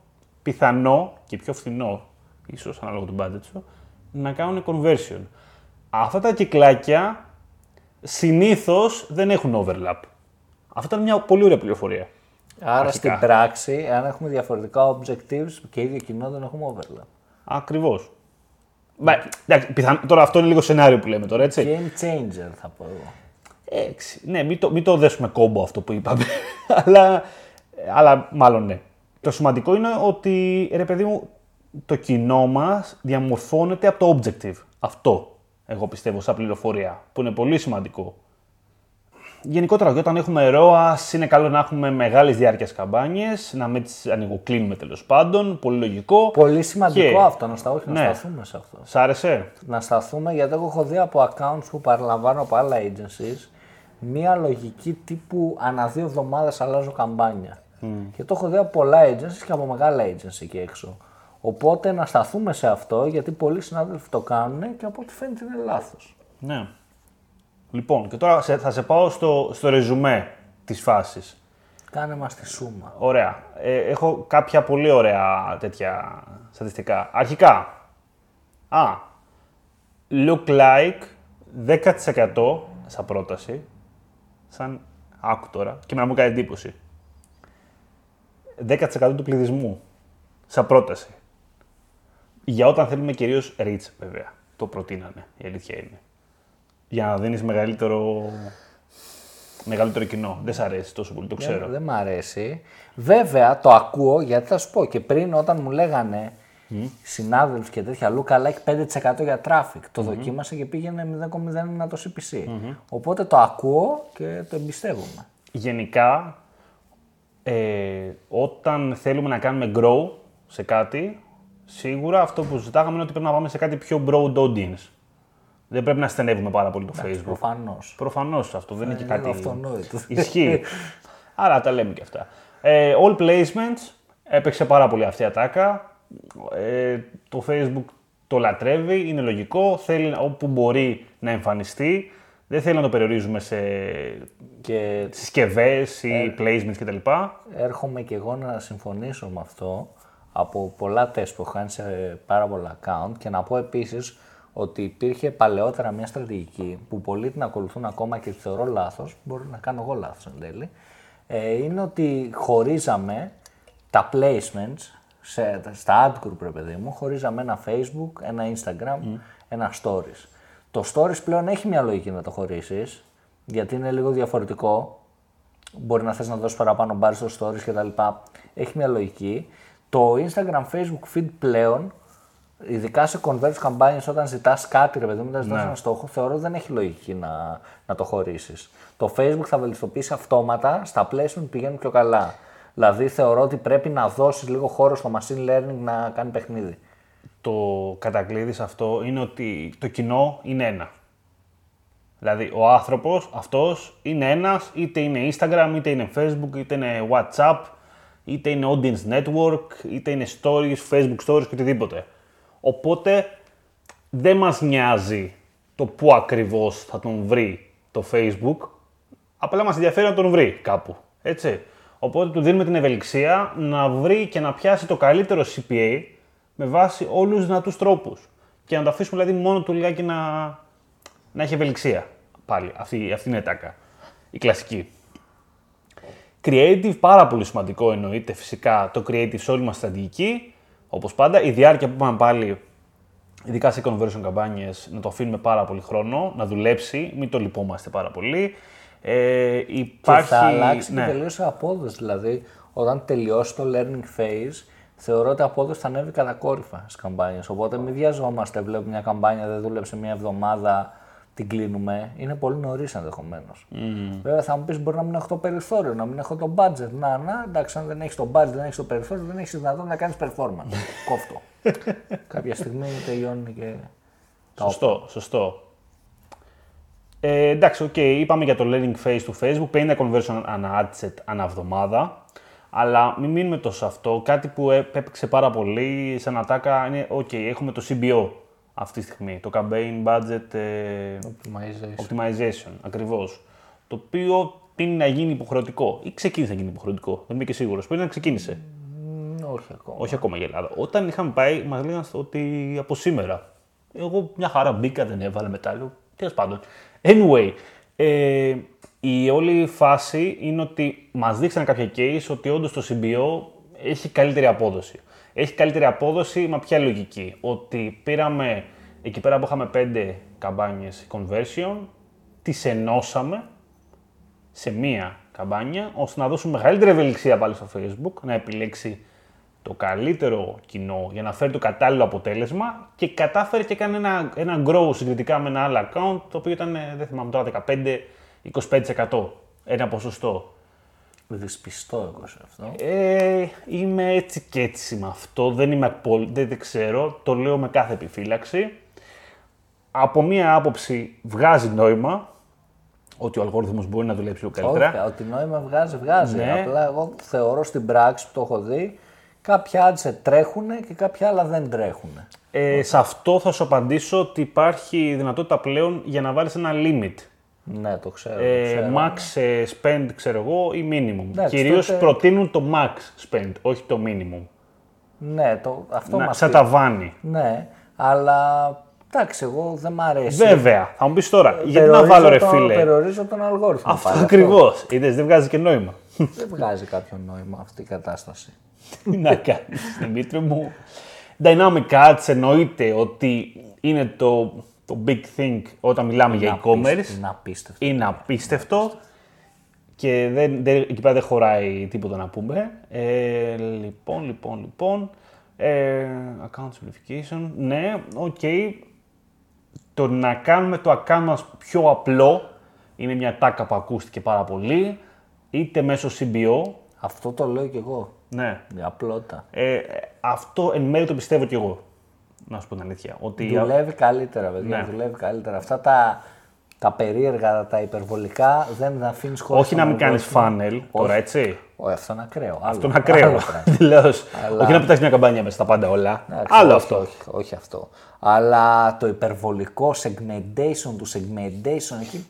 πιθανό και πιο φθηνό, ίσως ανάλογα του budget σου, να κάνουν conversion. Αυτά τα κυκλάκια συνήθως δεν έχουν overlap. Αυτό είναι μια πολύ ωραία πληροφορία. Άρα Αρχικά. στην πράξη, αν έχουμε διαφορετικά objectives και ίδιο κοινό, δεν έχουμε overlap. Ακριβώς. Μπα, εντάξει, πιθαν- Τώρα αυτό είναι λίγο σενάριο που λέμε τώρα, έτσι. Game changer θα πω εγώ. Έξι. Ναι, μην το, μην το δέσουμε κόμπο αυτό που είπαμε. αλλά, αλλά μάλλον ναι. Το σημαντικό είναι ότι, ρε παιδί μου, το κοινό μας διαμορφώνεται από το objective. Αυτό, εγώ πιστεύω, σαν πληροφορία, που είναι πολύ σημαντικό. Γενικότερα, όταν έχουμε ROAS, είναι καλό να έχουμε μεγάλες διάρκειας καμπάνιες, να μην τις ανοιγοκλίνουμε τέλος πάντων, πολύ λογικό. Πολύ σημαντικό Και- αυτό, να, στα, όχι, να Ναι. σταθούμε σε αυτό. Σ' άρεσε; Να σταθούμε, γιατί εγώ έχω δει από accounts που παραλαμβάνω από άλλα agencies, μία λογική τύπου ανά δύο εβδομάδες αλλάζω καμπάνια. Και το έχω δει από πολλά agencies και από μεγάλα agencies εκεί έξω. Οπότε να σταθούμε σε αυτό, γιατί πολλοί συνάδελφοι το κάνουν και από ό,τι φαίνεται είναι λάθος. Ναι. Λοιπόν, και τώρα σε- θα σε πάω στο, στο ρεζουμέ της φάσης. Κάνε μας τη σούμα. Ωραία. Ε, έχω κάποια πολύ ωραία τέτοια στατιστικά. Αρχικά, α, look like 10% σαν πρόταση, σαν άκου τώρα, και να μου κάνει εντύπωση. 10% του πληθυσμού, σαν πρόταση. Για όταν θέλουμε κυρίως reach, βέβαια. Το προτείνανε, η αλήθεια είναι. Για να δίνεις μεγαλύτερο, μεγαλύτερο κοινό. Δεν σ' αρέσει τόσο πολύ, το ξέρω. Δεν, δεν μ' αρέσει. Βέβαια το ακούω γιατί θα σου πω και πριν όταν μου λέγανε συνάδελφοι και τέτοια look like 5% για traffic. Το δοκίμασα και πήγαινε 0,01 το CPC. Οπότε το ακούω και το εμπιστεύομαι. γενικά, ε, όταν θέλουμε να κάνουμε grow σε κάτι, σίγουρα αυτό που ζητάγαμε είναι ότι πρέπει να πάμε σε κάτι πιο broad audience. Δεν πρέπει να στενεύουμε πάρα πολύ το Facebook. Προφανώς. Προφανώς αυτό δεν είναι και είναι κάτι. αυτονόητο. Ισχύει. Άρα τα λέμε και αυτά. Ε, all placements έπαιξε πάρα πολύ αυτή η ατάκα. Ε, το Facebook το λατρεύει, είναι λογικό. Θέλει όπου μπορεί να εμφανιστεί. Δεν θέλει να το περιορίζουμε σε Και συσκευές Ε. ή placements κτλ. έρχομαι και εγώ να συμφωνήσω με αυτό από πολλά τεστ που έχω κάνει σε πάρα πολλά account και να πω επίσης ότι υπήρχε παλαιότερα μια στρατηγική που πολλοί την ακολουθούν ακόμα και τη θεωρώ λάθος, μπορεί να κάνω εγώ λάθος εν τέλει, ε, είναι ότι χωρίζαμε τα placements σε, στα ad group, ρε παιδί μου, χωρίζαμε ένα Facebook, ένα Instagram, ένα stories. Το stories πλέον έχει μια λογική να το χωρίσεις, γιατί είναι λίγο διαφορετικό μπορεί να θες να δώσεις παραπάνω μπάρ στο stories και τα λοιπά. Έχει μια λογική. Το Instagram, Facebook feed πλέον, ειδικά σε converge campaigns όταν ζητάς κάτι ρε παιδί μου, όταν ζητάς ένα στόχο, θεωρώ δεν έχει λογική να, να το χωρίσεις. Το Facebook θα βελτιστοποιήσει αυτόματα, στα placement πηγαίνουν πιο καλά. Δηλαδή θεωρώ ότι πρέπει να δώσεις λίγο χώρο στο machine learning να κάνει παιχνίδι. Το κατακλείδης σε αυτό είναι ότι το κοινό είναι ένα. Δηλαδή, ο άνθρωπος αυτός είναι ένας, είτε είναι Instagram, είτε είναι Facebook, είτε είναι WhatsApp, είτε είναι Audience Network, είτε είναι Stories, Facebook Stories και οτιδήποτε. Οπότε, δεν μας νοιάζει το πού ακριβώς θα τον βρει το Facebook, Απλά μας ενδιαφέρει να τον βρει κάπου. Έτσι. Οπότε του δίνουμε την ευελιξία να βρει και να πιάσει το καλύτερο CPA με βάση όλους του δυνατούς τρόπους. Και να το αφήσουμε δηλαδή μόνο του λιγάκι να, να έχει ευελιξία. Πάλι. Αυτή, αυτή είναι η τάκα. Η κλασική. Creative, πάρα πολύ σημαντικό εννοείται φυσικά το creative σε όλη μας στρατηγική. Όπως πάντα, η διάρκεια που είπαμε πάλι, ειδικά σε conversion καμπάνιες, να το αφήνουμε πάρα πολύ χρόνο, να δουλέψει, μην το λυπόμαστε πάρα πολύ. Ε, υπάρχει... Και θα αλλάξει ναι. και τελείως η απόδοσης. Δηλαδή, όταν τελειώσει το learning phase, θεωρώ ότι η απόδοσης θα ανέβει κατακόρυφα στις καμπάνιες. Οπότε μην βιαζόμαστε. Βλέπουμε μια καμπάνια δεν δούλεψε μια εβδομάδα, την κλείνουμε. Είναι πολύ νωρίς ενδεχομένως. Mm. Βέβαια, θα μου πεις: Μπορεί να μην έχω το περιθώριο, να μην έχω το budget. Να, να, εντάξει, αν δεν έχεις το budget, δεν έχεις το περιθώριο, δεν έχεις δυνατότητα να κάνεις performance. Κόφτο. Κάποια στιγμή τελειώνει και. τα Σωστό, σωστό. Ε, εντάξει, οκ, είπαμε για το learning phase του Facebook, 50 conversion ανά ad set ανά εβδομάδα. Αλλά μην μείνουμε τόσο σε αυτό. Κάτι που έπαιξε πάρα πολύ σαν ατάκα είναι, οκ, έχουμε το CBO αυτή τη στιγμή, το Campaign Budget ε, Optimization. Optimization, ακριβώς. Το οποίο πριν να γίνει υποχρεωτικό ή ξεκίνησε να γίνει υποχρεωτικό, δεν είμαι και σίγουρος, πριν να ξεκίνησε. Μ, όχι ακόμα. Όχι ακόμα η Ελλάδα. Όταν είχαμε πάει, μας λέγανε ότι από σήμερα. Εγώ μια χαρά μπήκα, δεν έβαλε μετά. Λέω, τέλος πάντων. Anyway, ε, η όλη φάση είναι ότι μας δείξαν κάποια case ότι όντως το CBO έχει καλύτερη απόδοση. Έχει καλύτερη απόδοση με ποια λογική. Ότι πήραμε εκεί πέρα που είχαμε 5 καμπάνιες conversion, τις ενώσαμε σε μία καμπάνια, ώστε να δώσουμε μεγαλύτερη ευελιξία πάλι στο Facebook, να επιλέξει το καλύτερο κοινό για να φέρει το κατάλληλο αποτέλεσμα και κατάφερε και έκανε ένα, ένα grow συγκριτικά με ένα άλλο account, το οποίο ήταν, ε, δεν θυμάμαι τώρα, 15-25%. Ένα ποσοστό. Δυσπιστώ εγώ σε αυτό. Ε, είμαι έτσι και έτσι με αυτό, δεν είμαι απόλυτα, δεν, δεν ξέρω, το λέω με κάθε επιφύλαξη. Από μία άποψη βγάζει νόημα, ότι ο αλγόριθμος μπορεί να δουλέψει λίγο καλύτερα. Όχι, ότι νόημα βγάζει, βγάζει. Ναι. Απλά εγώ θεωρώ στην πράξη που το έχω δει, κάποια adset τρέχουν και κάποια άλλα δεν τρέχουν. Ε, σε αυτό θα σου απαντήσω ότι υπάρχει δυνατότητα πλέον για να βάλεις ένα limit. Ναι, το ξέρω. το Ε, ξέρω. max ε, spend, ξέρω εγώ, ή minimum. Εντάξει, Κυρίως τότε- προτείνουν το max spend, όχι το minimum. Ναι, το, αυτό Να, μας σαν πει. ταβάνι. Ναι, αλλά εντάξει, εγώ δεν μ' αρέσει. Βέβαια, θα μου πεις τώρα, γιατί να Περιορίζω βάλω ρε τον- φίλε; Περιορίζω τον αλγόριθμο. Αυτό πάλι, ακριβώς. Είδες, δεν βγάζει και νόημα. Δεν βγάζει κάποιο νόημα αυτή η κατάσταση. Τι να κάνεις, Δημήτρη μου. Dynamic Ads εννοείται ότι είναι το, το big thing όταν μιλάμε για e-commerce. Είναι απίστευτο. Είναι απίστευτο και δεν, δεν, εκεί πέρα δεν χωράει τίποτα να πούμε. Ε, λοιπόν, λοιπόν, λοιπόν. Ε, account simplification. Ναι, οκ. Το να κάνουμε το account μας πιο απλό είναι μια ατάκα που ακούστηκε πάρα πολύ. Είτε μέσω CBO. Αυτό το λέω κι εγώ. Ναι. Η απλότητα. Ε, αυτό εν μέρει το πιστεύω κι εγώ. Να σου πω την αλήθεια. Ότι Δουλεύει καλύτερα, παιδιά. Ναι. Δουλεύει καλύτερα. Αυτά τα, τα περίεργα, τα υπερβολικά δεν αφήνεις χώρο. όχι να μην κάνεις funnel τώρα, έτσι. Όχι, αυτό είναι ακραίο. Άλλο, Αυτό είναι ακραίο. άλλο πράγμα. Τελείως. Αλλά- Όχι να πετάξει μια καμπάνια μέσα στα πάντα όλα. Εντάξει, Άλλο όχι, αυτό. Όχι, όχι αυτό. Αλλά το υπερβολικό segmentation του segmentation εκεί.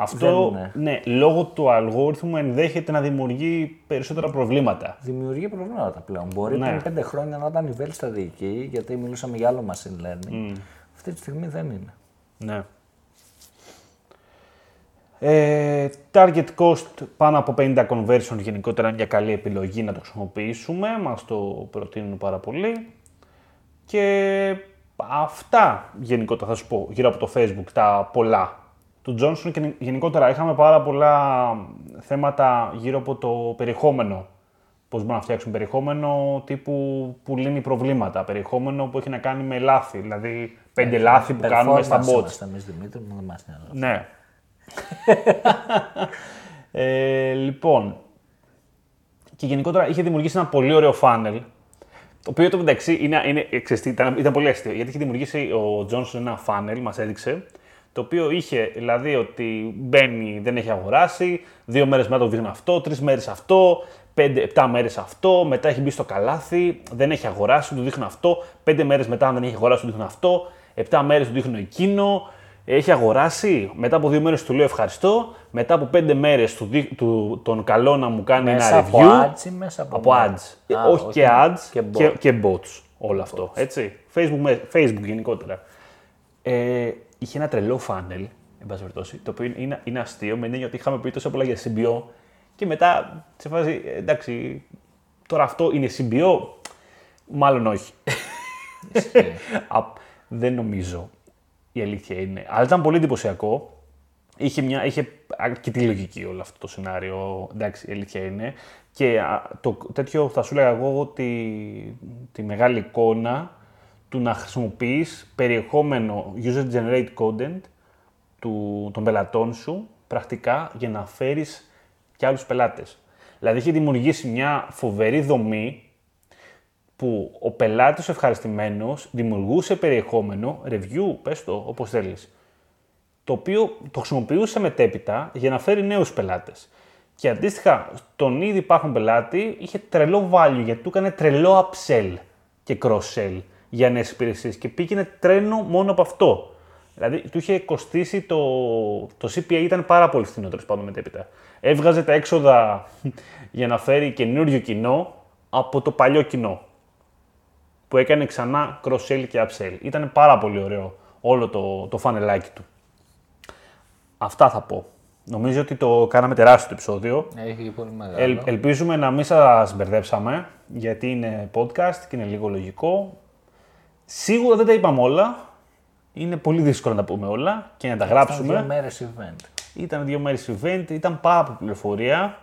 Αυτό, Δεν ναι, λόγω του αλγόριθμου ενδέχεται να δημιουργεί περισσότερα προβλήματα. Δημιουργεί προβλήματα πλέον. Μπορεί Ναι. πριν πέντε χρόνια να ήταν η βέλη στρατηγική, γιατί μιλούσαμε για άλλο machine learning. Αυτή τη στιγμή δεν είναι. Ναι. Ε, target cost πάνω από 50 conversion γενικότερα είναι μια καλή επιλογή να το χρησιμοποιήσουμε. Μας το προτείνουν πάρα πολύ. Και αυτά γενικότερα θα σου πω γύρω από το facebook, τα πολλά. Του Johnson και γενικότερα είχαμε πάρα πολλά θέματα γύρω από το περιεχόμενο. Πώς μπορούμε να φτιάξουμε περιεχόμενο τύπου που λύνει προβλήματα. Περιεχόμενο που έχει να κάνει με λάθη. Δηλαδή πέντε λάθη που κάνουμε στα Performance bots. είμαστε εμείς, Δημήτρη, μου δεν μας νοιάζει. Ναι. ε, λοιπόν, και γενικότερα είχε δημιουργήσει ένα πολύ ωραίο funnel, το οποίο το μεταξύ είναι, είναι, ξέρεις τι, ήταν, ήταν πολύ αστείο, γιατί είχε δημιουργήσει ο Τζόνσον ένα funnel, μας έδειξε, το οποίο είχε δηλαδή ότι μπαίνει, δεν έχει αγοράσει, δύο μέρες μετά το δείχνει αυτό, τρεις μέρες αυτό, πέντε, επτά μέρες αυτό, μετά έχει μπει στο καλάθι, δεν έχει αγοράσει, του δείχνω αυτό, πέντε μέρες μετά αν δεν έχει αγοράσει, του δείχνω αυτό, επτά μέρες του δείχνω εκείνο, Έχει αγοράσει, μετά από δύο μέρες του λέω ευχαριστώ, μετά από πέντε μέρες του, δι- του, τον καλό να μου κάνει Μέσα ένα από review. ads ή μέσα από, Από mail? ads. Α, Ε, όχι και ads και και, bots. και bots. Όλο αυτό. Έτσι. Facebook, με- Facebook γενικότερα. Ε, είχε ένα τρελό funnel, εν πάση περιπτώσει, το οποίο είναι, είναι αστείο με την έννοια ότι είχαμε πει τόσο πολλά για CBO και μετά σε φάση, ε, εντάξει, τώρα αυτό είναι CBO, μάλλον όχι. Α, δεν νομίζω. Η αλήθεια είναι. Αλλά ήταν πολύ εντυπωσιακό. Είχε, μια, είχε αρκετή λογική όλο αυτό το σενάριο. Εντάξει, η αλήθεια είναι. Και α, το τέτοιο θα σου έλεγα εγώ ότι τη μεγάλη εικόνα του να χρησιμοποιείς περιεχόμενο user-generated content του, των πελατών σου πρακτικά για να φέρεις και άλλους πελάτες. Δηλαδή έχει δημιουργήσει μια φοβερή δομή που ο πελάτης ο ευχαριστημένος δημιουργούσε περιεχόμενο, review, πες το όπως θέλεις, το οποίο το χρησιμοποιούσε μετέπειτα για να φέρει νέους πελάτες. Και αντίστοιχα, στον ήδη υπάρχον πελάτη είχε τρελό value γιατί του έκανε τρελό upsell και cross-sell για νέες υπηρεσίες και πήγαινε τρένο μόνο από αυτό. Δηλαδή, του είχε κοστίσει το, το CPA ήταν πάρα πολύ φθηνό τέλος πάντων μετέπειτα. Έβγαζε τα έξοδα για να φέρει καινούριο κοινό από το παλιό κοινό που έκανε ξανά cross-sell και upsell. Ήταν πάρα πολύ ωραίο όλο το, το φανελάκι του. Αυτά θα πω. Νομίζω ότι το κάναμε τεράστιο το επεισόδιο. Έχει πολύ μεγάλο. Ελ- ελπίζουμε να μην σας μπερδέψαμε, γιατί είναι podcast και είναι λίγο λογικό. Σίγουρα δεν τα είπαμε όλα. Είναι πολύ δύσκολο να τα πούμε όλα και να τα Ήταν γράψουμε. δύο μέρες event. Ήταν δύο μέρες event, ήταν πάρα πολύ πληροφορία.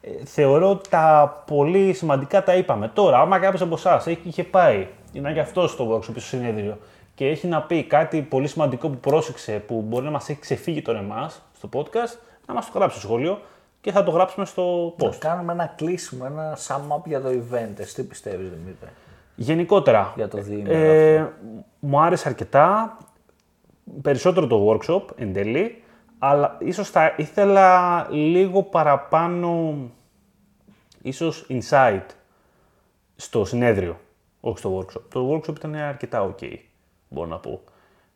Ε, θεωρώ ότι τα πολύ σημαντικά τα είπαμε. Τώρα, άμα κάποιος από εσάς είχε πάει, είναι και αυτός στο workshop, στο συνέδριο, και έχει να πει κάτι πολύ σημαντικό που πρόσεξε, που μπορεί να μας έχει ξεφύγει τώρα εμάς στο podcast, να μας το γράψει στο σχόλιο και θα το γράψουμε στο post. Να κάνουμε ένα κλείσιμο, ένα sum up για το event. Εσύ τι πιστεύεις Δημήτρη; Γενικότερα, Για το διήμερο ε, μου άρεσε αρκετά, περισσότερο το workshop εν τέλει, αλλά ίσως θα ήθελα λίγο παραπάνω, ίσως insight στο συνέδριο, όχι στο workshop. Το workshop ήταν αρκετά ok, μπορώ να πω.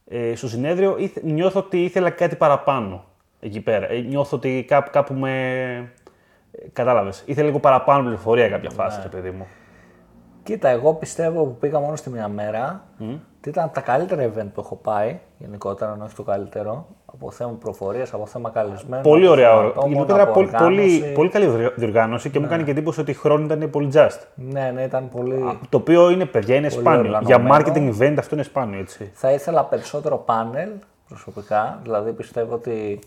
Ε, στο συνέδριο ήθε- νιώθω ότι ήθελα κάτι παραπάνω εκεί πέρα. Ε, νιώθω ότι κάπου, κάπου με... ε, Κατάλαβες, ήθελα λίγο παραπάνω πληροφορία κάποια φάση, Ναι. ρε παιδί μου. Κοίτα, εγώ πιστεύω που πήγα μόνο στη μία μέρα ότι ήταν από τα καλύτερα event που έχω πάει, γενικότερα, αν όχι το καλύτερο. Από θέμα προφορίας, από θέμα καλεσμένων. Πολύ από ωραία θέμα ώρα. ατόμων, Γενικότερα από πολύ, πολύ, οργάνωση. πολύ καλή διοργα- διοργάνωση και μου κάνει και εντύπωση ότι η χρόνη ήταν πολύ just. Ναι, ναι, ήταν πολύ. Το οποίο είναι παιδιά, είναι σπάνιο. Για οργανωμένο. marketing event αυτό είναι σπάνιο έτσι. Θα ήθελα περισσότερο πάνελ προσωπικά. Δηλαδή πιστεύω ότι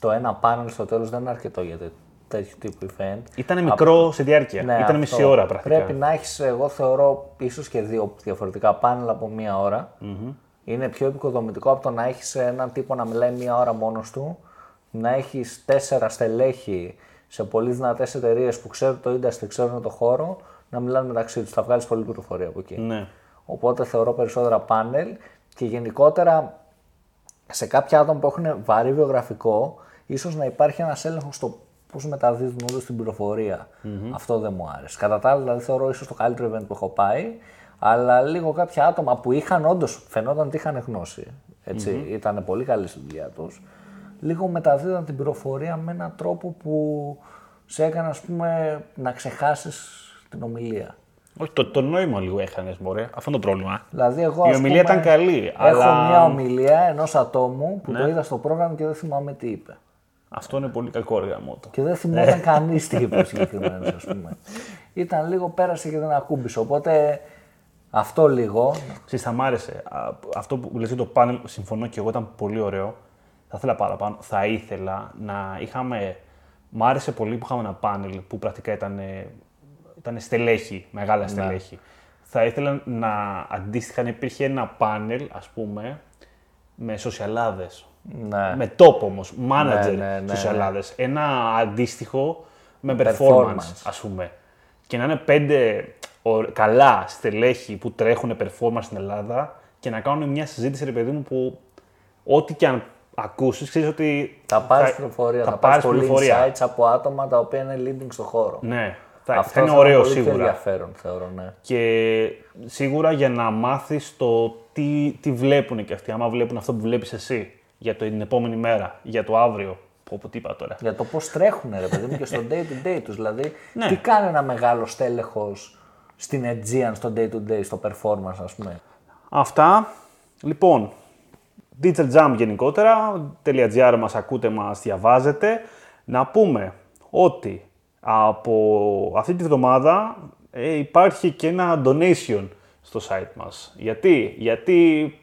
το ένα πάνελ στο τέλος δεν είναι αρκετό για τέ- τέτοιου τύπου event. Ήταν μικρό σε διάρκεια. Ναι, ήταν αυτό. μισή ώρα πρακτικά. Πρέπει να έχεις, εγώ θεωρώ, ίσως και δύο διαφορετικά πάνελ από μία ώρα. Είναι πιο επικοδομητικό από το να έχεις έναν τύπο να μιλάει μία ώρα μόνος του, να έχεις τέσσερα στελέχη σε πολύ δυνατές εταιρείες που ξέρουν το industry, ξέρουν το χώρο, να μιλάνε μεταξύ τους. Θα βγάλεις πολύ πληροφορία από εκεί. Ναι. Οπότε θεωρώ περισσότερα πάνελ και γενικότερα σε κάποια άτομα που έχουν βαρύ βιογραφικό, ίσως να υπάρχει ένας έλεγχος στο πώς μεταδίδουν όλους την πληροφορια Αυτό δεν μου άρεσε. Κατά τα άλλα, δηλαδή, θεωρώ ίσως το καλύτερο event που έχω πάει, αλλά λίγο κάποια άτομα που είχαν όντως, φαινόταν ότι είχαν γνώση, έτσι, ήταν πολύ καλή στη δουλειά τους, λίγο μεταδίδαν την πληροφορία με έναν τρόπο που σε έκανε, ας πούμε, να ξεχάσεις την ομιλία. Όχι, το, το νόημα λίγο έχανες, μωρέ. Αυτό είναι το πρόβλημα. Δηλαδή, εγώ, Η ας ομιλία πούμε, ήταν καλή, Έχω αλλά- Ναι. μια ομιλία ενός ατόμου που το είδα στο πρόγραμμα και δεν θυμάμαι τι είπε. Αυτό είναι πολύ κακό όργανο. Και δεν θυμόταν κανείς τι είπε ο συγκεκριμένος, ας πούμε. Ήταν λίγο πέρασε και δεν ακούμπησε. Οπότε αυτό λίγο. Ξέρεις, θα μ' άρεσε. Α, Αυτό που λες για το πάνελ, συμφωνώ και εγώ, ήταν πολύ ωραίο. Θα ήθελα παραπάνω. Θα ήθελα να είχαμε... Μ' άρεσε πολύ που είχαμε ένα πάνελ που πρακτικά ήταν, ήταν στελέχη, μεγάλα στελέχη. Θα ήθελα να αντίστοιχα να υπήρχε ένα πάνελ, ας πούμε, με σοσιαλάδες. Ναι. Με top όμως, manager ναι, ναι, σοσιαλάδες. Ένα αντίστοιχο με performance, Performance. ας πούμε. Και να είναι πέντε ω- καλά στελέχη που τρέχουν performance στην Ελλάδα και να κάνουν μια συζήτηση, ρε παιδί μου, που ό,τι και αν ακούσεις, ξέρεις ότι Θα πάρεις πληροφορία, θα, θα πάρεις πάρεις πολύ πληροφορία. insights από άτομα τα οποία είναι leading στο χώρο. Ναι, θα, Αυτό θα είναι θα ωραίο πολύ πιο σίγουρα. ενδιαφέρον, θεωρώ, ναι. Και σίγουρα για να μάθεις το τι, τι βλέπουν και αυτοί, άμα βλέπουν αυτό που βλέπεις εσύ. Για την επόμενη μέρα, για το αύριο. Πω, πω, τι είπα τώρα. Για το πώς τρέχουν, ρε παιδί μου, και στο day to day τους. Δηλαδή, Ναι. τι κάνει ένα μεγάλο στέλεχος στην Aegean, στο day to day, στο performance, ας πούμε; Αυτά. Λοιπόν, Digital Jam γενικότερα, .gr μας ακούτε, μας διαβάζετε. Να πούμε ότι από αυτή τη βδομάδα ε, υπάρχει και ένα donation στο site μας. Γιατί, γιατί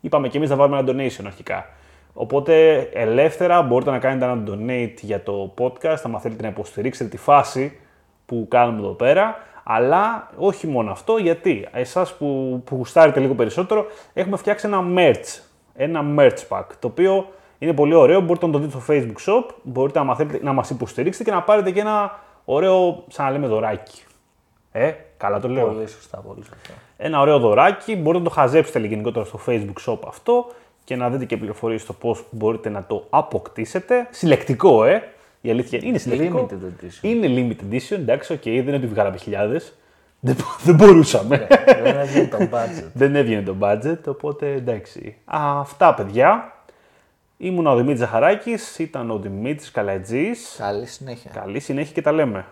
είπαμε και εμείς να βάλουμε ένα donation αρχικά. Οπότε ελεύθερα μπορείτε να κάνετε ένα donate για το podcast, αν θέλετε να υποστηρίξετε τη φάση που κάνουμε εδώ πέρα. Αλλά όχι μόνο αυτό, γιατί εσάς που, που γουστάρετε λίγο περισσότερο, έχουμε φτιάξει ένα merch, ένα merch pack, το οποίο είναι πολύ ωραίο, μπορείτε να το δείτε στο facebook shop, μπορείτε να, μαθαίνετε, να μας υποστηρίξετε και να πάρετε και ένα ωραίο, σαν να λέμε, δωράκι. Ε, καλά το λέω. Πολύ σωστά, πολύ σωστά. Ένα ωραίο δωράκι, μπορείτε να το χαζέψετε γενικότερα στο facebook shop αυτό και να δείτε και πληροφορίες στο πώς μπορείτε να το αποκτήσετε. Συλλεκτικό, ε! Η αλήθεια είναι συλλεκτικό. Limited edition. Είναι limited edition, εντάξει, οκ, δεν είναι ότι βγάλαμε χιλιάδες. Δεν, δεν μπορούσαμε. Δεν έβγαινε το budget. δεν έβγαινε το budget, οπότε εντάξει. Αυτά, παιδιά. Ήμουν ο Δημήτρης Ζαχαράκης, ήταν ο Δημήτρης Καλατζής. Καλή συνέχεια. Καλή συνέχεια και τα λέμε.